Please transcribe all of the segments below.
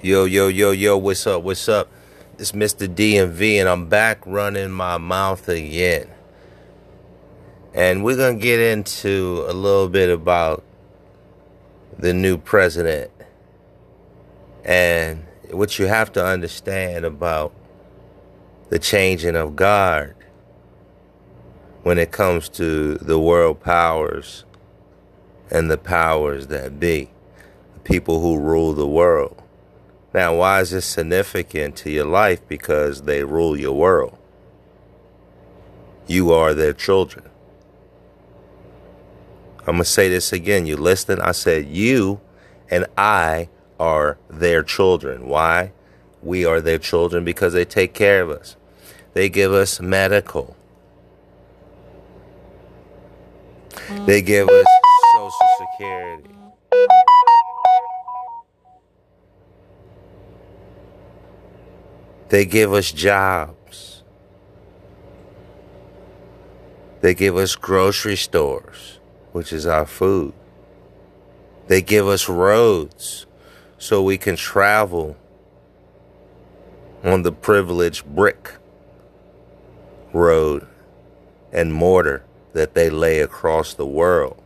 Yo, yo, yo, yo, what's up? What's up? It's Mr. DMV, and I'm back running my mouth again. And we're going to get into a little bit about the new president and what you have to understand about the changing of guard when it comes to the world powers and the powers that be, the people who rule the world. Now, why is this significant to your life? Because they rule your world. You are their children. I'm going to say this again. You listen? I said, You and I are their children. Why? We are their children because they take care of us, they give us medical, they give us Social Security. They give us jobs. They give us grocery stores, which is our food. They give us roads so we can travel on the privileged brick road and mortar that they lay across the world,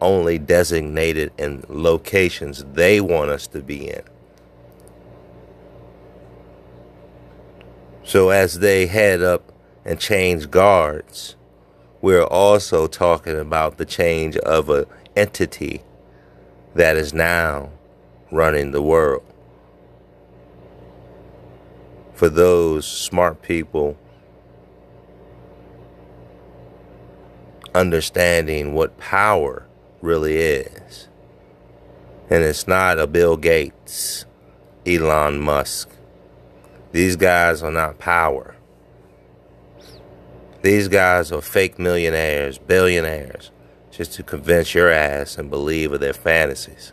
only designated in locations they want us to be in. So as they head up and change guards, we're also talking about the change of an entity that is now running the world. For those smart people understanding what power really is. And it's not a Bill Gates, Elon Musk, these guys are not power. These guys are fake millionaires, billionaires, just to convince your ass and believe of their fantasies.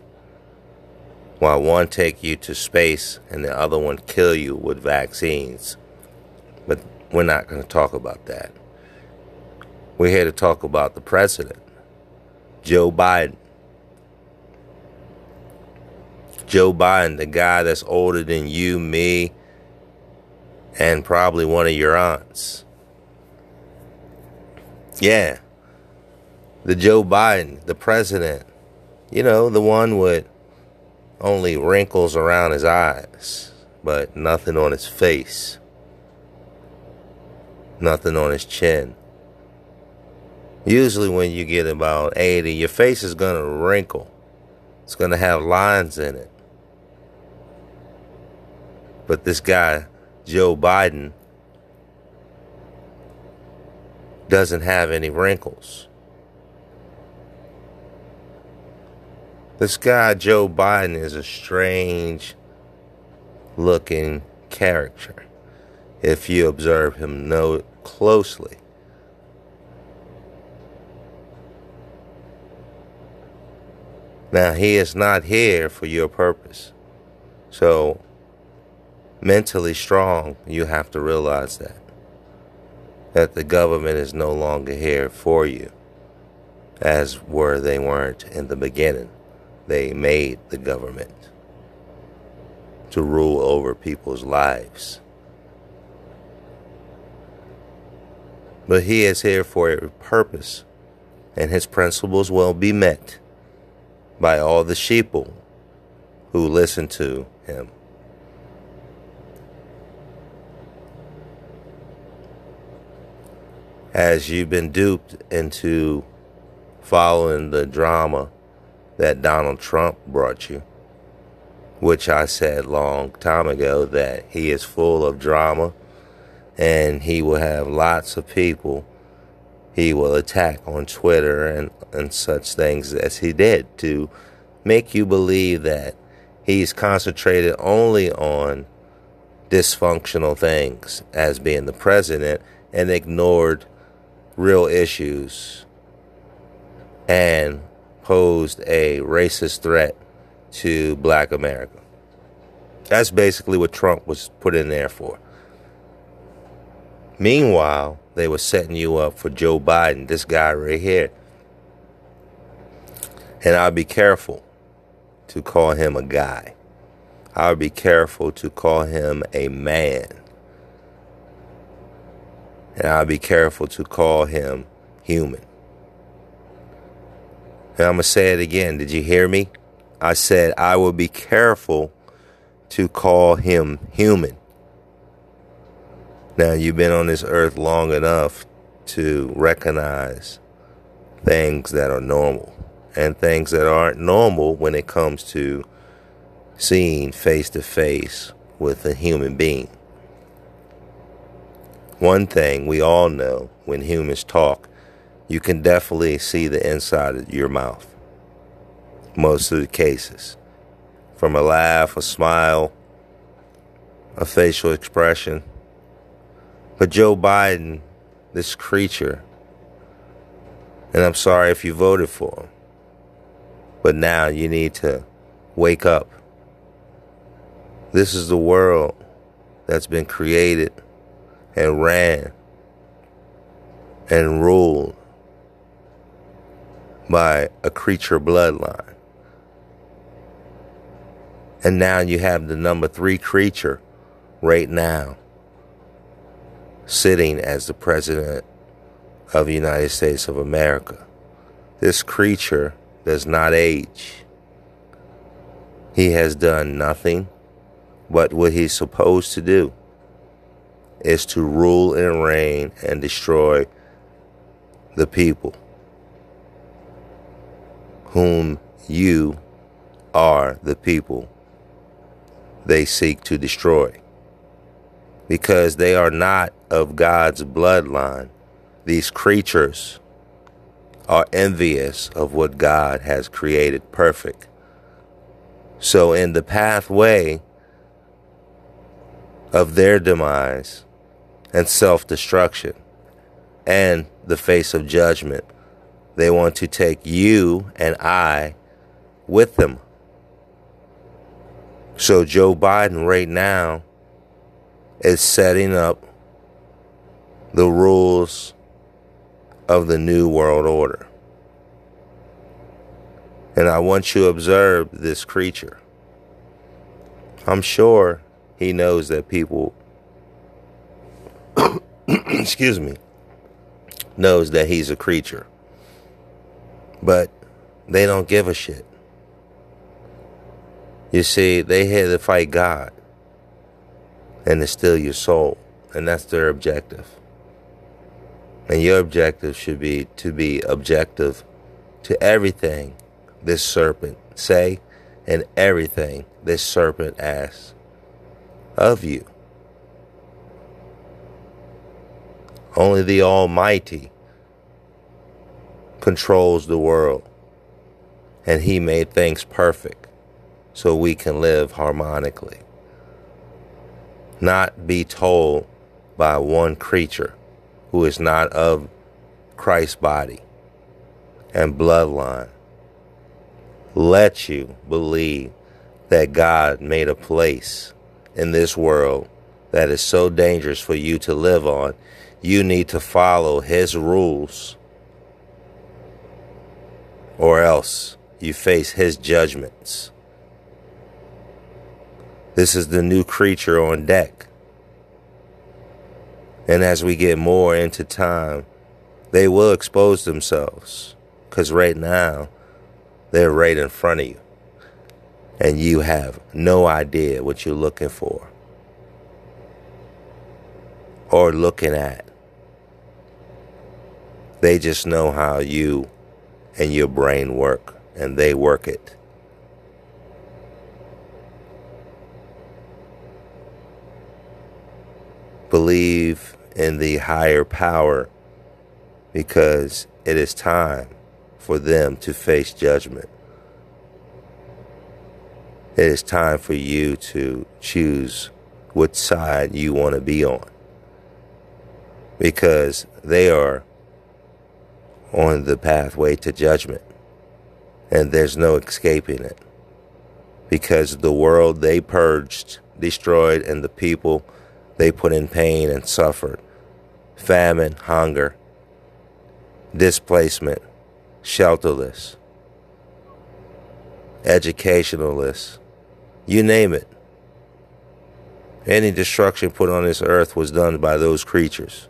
While one take you to space and the other one kill you with vaccines. But we're not going to talk about that. We're here to talk about the president, Joe Biden. Joe Biden, the guy that's older than you, me, and probably one of your aunts. Yeah. The Joe Biden, the president, you know, the one with only wrinkles around his eyes, but nothing on his face, nothing on his chin. Usually, when you get about 80, your face is going to wrinkle, it's going to have lines in it. But this guy, Joe Biden doesn't have any wrinkles. This guy, Joe Biden, is a strange looking character if you observe him no closely. Now, he is not here for your purpose. So, mentally strong, you have to realize that. That the government is no longer here for you, as were they weren't in the beginning. They made the government to rule over people's lives. But he is here for a purpose, and his principles will be met by all the sheeple who listen to him. As you've been duped into following the drama that Donald Trump brought you, which I said long time ago that he is full of drama and he will have lots of people he will attack on Twitter and, and such things as he did to make you believe that he's concentrated only on dysfunctional things as being the president and ignored real issues and posed a racist threat to black America. That's basically what Trump was put in there for. Meanwhile, they were setting you up for Joe Biden, this guy right here. And I'll be careful to call him a guy. I'll be careful to call him a man. And I'll be careful to call him human. And I'm going to say it again. Did you hear me? I said I will be careful to call him human. Now, you've been on this earth long enough to recognize things that are normal and things that aren't normal when it comes to seeing face to face with a human being. One thing we all know when humans talk, you can definitely see the inside of your mouth. Most of the cases. From a laugh, a smile, a facial expression. But Joe Biden, this creature, and I'm sorry if you voted for him, but now you need to wake up. This is the world that's been created and ran and ruled by a creature bloodline. And now you have the number three creature right now sitting as the president of the United States of America. This creature does not age. He has done nothing but what he's supposed to do is to rule and reign and destroy the people whom you are the people they seek to destroy. Because they are not of God's bloodline. These creatures are envious of what God has created perfect. So, in the pathway of their demise, and self destruction and the face of judgment. They want to take you and I with them. So Joe Biden right now is setting up the rules of the new world order. And I want you to observe this creature. I'm sure he knows that people excuse me, knows that he's a creature. But they don't give a shit. You see, they had to fight God and to steal your soul. And that's their objective. And your objective should be to be objective to everything this serpent say and everything this serpent asks of you. Only the Almighty controls the world. And He made things perfect so we can live harmonically. Not be told by one creature who is not of Christ's body and bloodline. Let you believe that God made a place in this world that is so dangerous for you to live on you need to follow his rules or else you face his judgments. This is the new creature on deck. And as we get more into time, they will expose themselves. Because right now, they're right in front of you. And you have no idea what you're looking for or looking at. They just know how you and your brain work, and they work it. Believe in the higher power because it is time for them to face judgment. It is time for you to choose which side you want to be on because they are on the pathway to judgment. And there's no escaping it. Because the world they purged, destroyed, and the people they put in pain and suffered famine, hunger, displacement, shelterless, educationalist, you name it. Any destruction put on this earth was done by those creatures.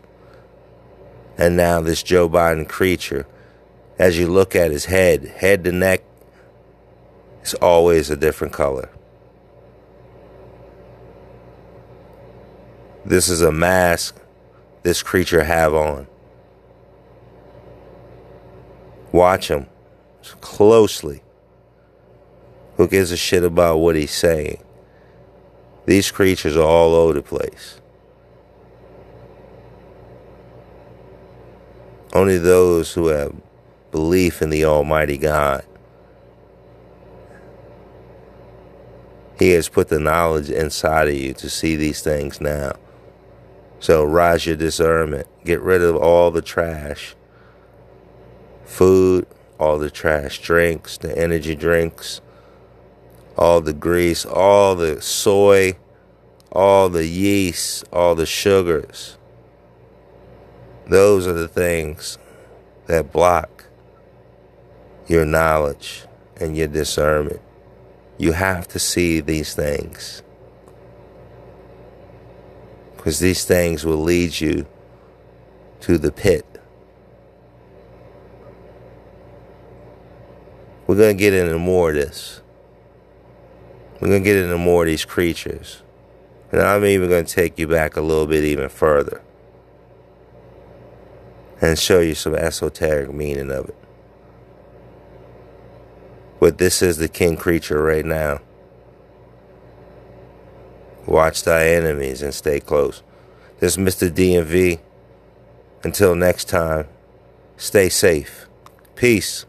And now, this Joe Biden creature, as you look at his head, head to neck, is always a different color. This is a mask this creature have on. Watch him closely. Who gives a shit about what he's saying? These creatures are all over the place. Only those who have belief in the Almighty God. He has put the knowledge inside of you to see these things now. So rise your discernment. Get rid of all the trash. Food, all the trash. Drinks, the energy drinks, all the grease, all the soy, all the yeast, all the sugars. Those are the things that block your knowledge and your discernment. You have to see these things because these things will lead you to the pit. We're going to get into more of this. We're going to get into more of these creatures. And I'm even going to take you back a little bit even further and show you some esoteric meaning of it. But this is the king creature right now. Watch thy enemies and stay close. This is Mr. DMV. Until next time, stay safe. Peace.